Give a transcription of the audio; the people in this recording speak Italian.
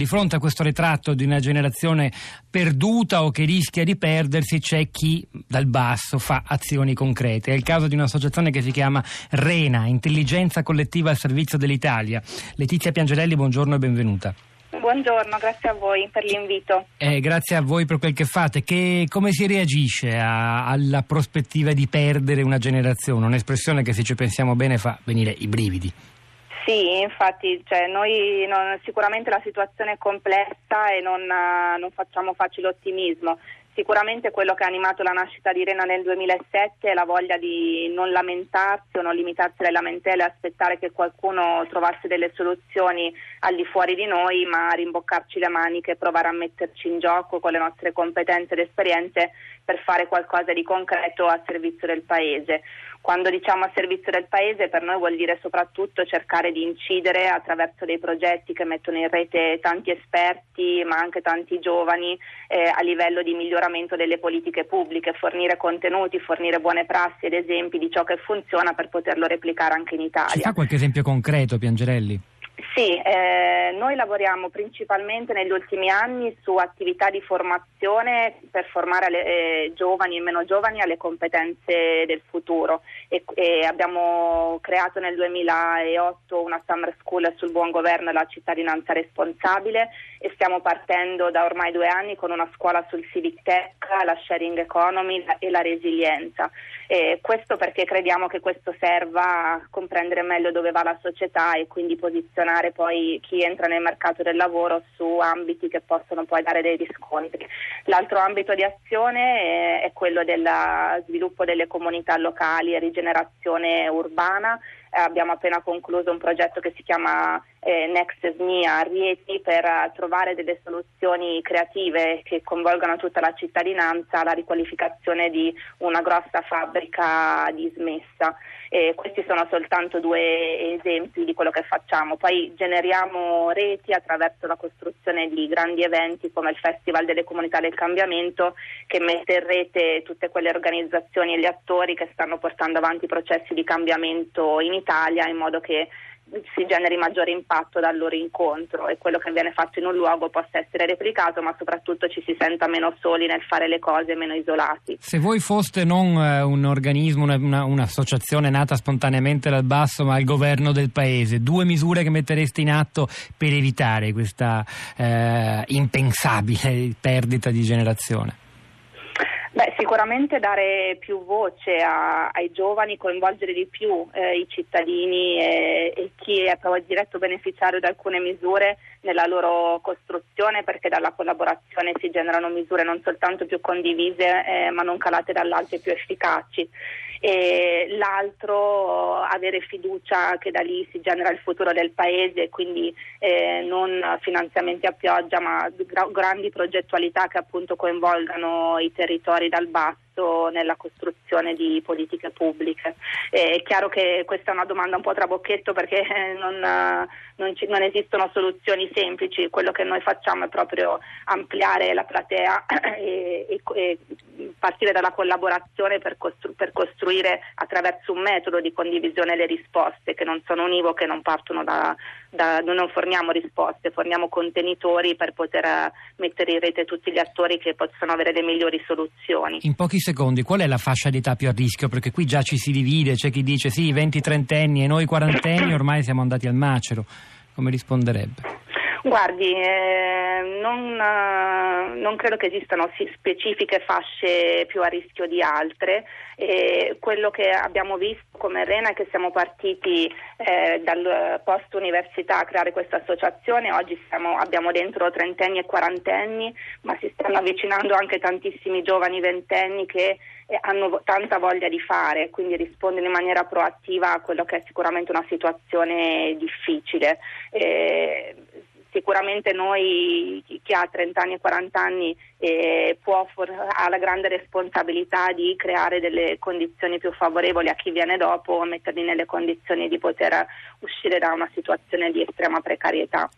Di fronte a questo ritratto di una generazione perduta o che rischia di perdersi, c'è chi dal basso fa azioni concrete. È il caso di un'associazione che si chiama RENA, Intelligenza Collettiva al Servizio dell'Italia. Letizia Piangerelli, buongiorno e benvenuta. Buongiorno, grazie a voi per l'invito. Eh, grazie a voi per quel che fate. Che, come si reagisce a, alla prospettiva di perdere una generazione? Un'espressione che se ci pensiamo bene fa venire i brividi. Sì, infatti cioè, noi non, sicuramente la situazione è complessa e non, non facciamo facile ottimismo. Sicuramente quello che ha animato la nascita di Rena nel 2007 è la voglia di non lamentarsi o non limitarsi alle lamentele e aspettare che qualcuno trovasse delle soluzioni al di fuori di noi, ma rimboccarci le maniche e provare a metterci in gioco con le nostre competenze ed esperienze per fare qualcosa di concreto a servizio del Paese. Quando diciamo a servizio del Paese per noi vuol dire soprattutto cercare di incidere attraverso dei progetti che mettono in rete tanti esperti ma anche tanti giovani eh, a livello di miglioramento delle politiche pubbliche, fornire contenuti, fornire buone prassi ed esempi di ciò che funziona per poterlo replicare anche in Italia. Ci fa qualche esempio concreto, Piangerelli? Sì, eh, noi lavoriamo principalmente negli ultimi anni su attività di formazione per formare le, eh, giovani e meno giovani alle competenze del futuro e, e, abbiamo creato nel 2008 una summer school sul buon governo e la cittadinanza responsabile e stiamo partendo da ormai due anni con una scuola sul civic tech, la sharing economy e la resilienza. E questo perché crediamo che questo serva a comprendere meglio dove va la società e quindi posizionare formare poi chi entra nel mercato del lavoro su ambiti che possono poi dare dei riscontri. L'altro ambito di azione è, è quello del sviluppo delle comunità locali e rigenerazione urbana abbiamo appena concluso un progetto che si chiama eh, Next SMIA a Rieti per uh, trovare delle soluzioni creative che coinvolgano tutta la cittadinanza alla riqualificazione di una grossa fabbrica dismessa. Eh, questi sono soltanto due esempi di quello che facciamo. Poi generiamo reti attraverso la costruzione di grandi eventi come il Festival delle Comunità del Cambiamento che mette in rete tutte quelle organizzazioni e gli attori che stanno portando avanti processi di cambiamento in Italia in modo che si generi maggiore impatto dal loro incontro e quello che viene fatto in un luogo possa essere replicato, ma soprattutto ci si senta meno soli nel fare le cose, meno isolati. Se voi foste non eh, un organismo, una, una, un'associazione nata spontaneamente dal basso, ma il governo del paese, due misure che mettereste in atto per evitare questa eh, impensabile perdita di generazione? Sicuramente dare più voce a, ai giovani, coinvolgere di più eh, i cittadini e, e, chi è poi diretto beneficiario di alcune misure nella loro costruzione, perché dalla collaborazione si generano misure non soltanto più condivise, eh, ma non calate dall'alto e più efficaci. E l'altro avere fiducia che da lì si genera il futuro del paese, quindi eh, non finanziamenti a pioggia ma gra- grandi progettualità che appunto coinvolgano i territori dal basso nella costruzione di politiche pubbliche. Eh, è chiaro che questa è una domanda un po' trabocchetto perché non, non, ci, non, esistono soluzioni semplici, quello che noi facciamo è proprio ampliare la platea e, e, e partire dalla collaborazione per, costru- per, costruire attraverso un metodo di condivisione le risposte che non sono univoche, non partono da, da non forniamo risposte, forniamo contenitori per poter eh, mettere in rete tutti gli attori che possono avere le migliori soluzioni. In pochi secondi, qual è la fascia di età più a rischio? Perché qui già ci si divide, c'è chi dice sì, 20-30 anni e noi quarantenni ormai siamo andati al macero. Come risponderebbe? Guardi, eh, non, eh, non, credo che esistano specifiche fasce più a rischio di altre. Eh, quello che abbiamo visto come Rena è che siamo partiti eh, dal post università a creare questa associazione, oggi siamo, abbiamo dentro trentenni e quarantenni, ma si stanno avvicinando anche tantissimi giovani ventenni che eh, hanno tanta voglia di fare, quindi rispondono in maniera proattiva a quello che è sicuramente una situazione difficile. Eh, sicuramente noi, chi ha 30 anni e 40 anni, eh, può, ha la grande responsabilità di creare delle condizioni più favorevoli a chi viene dopo, metterli nelle condizioni di poter uscire da una situazione di estrema precarietà.